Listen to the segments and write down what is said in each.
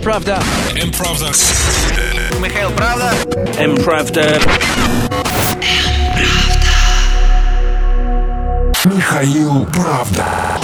Мправда. Мправда. Михаил Правда. Мправда. Михаил Правда.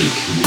Week.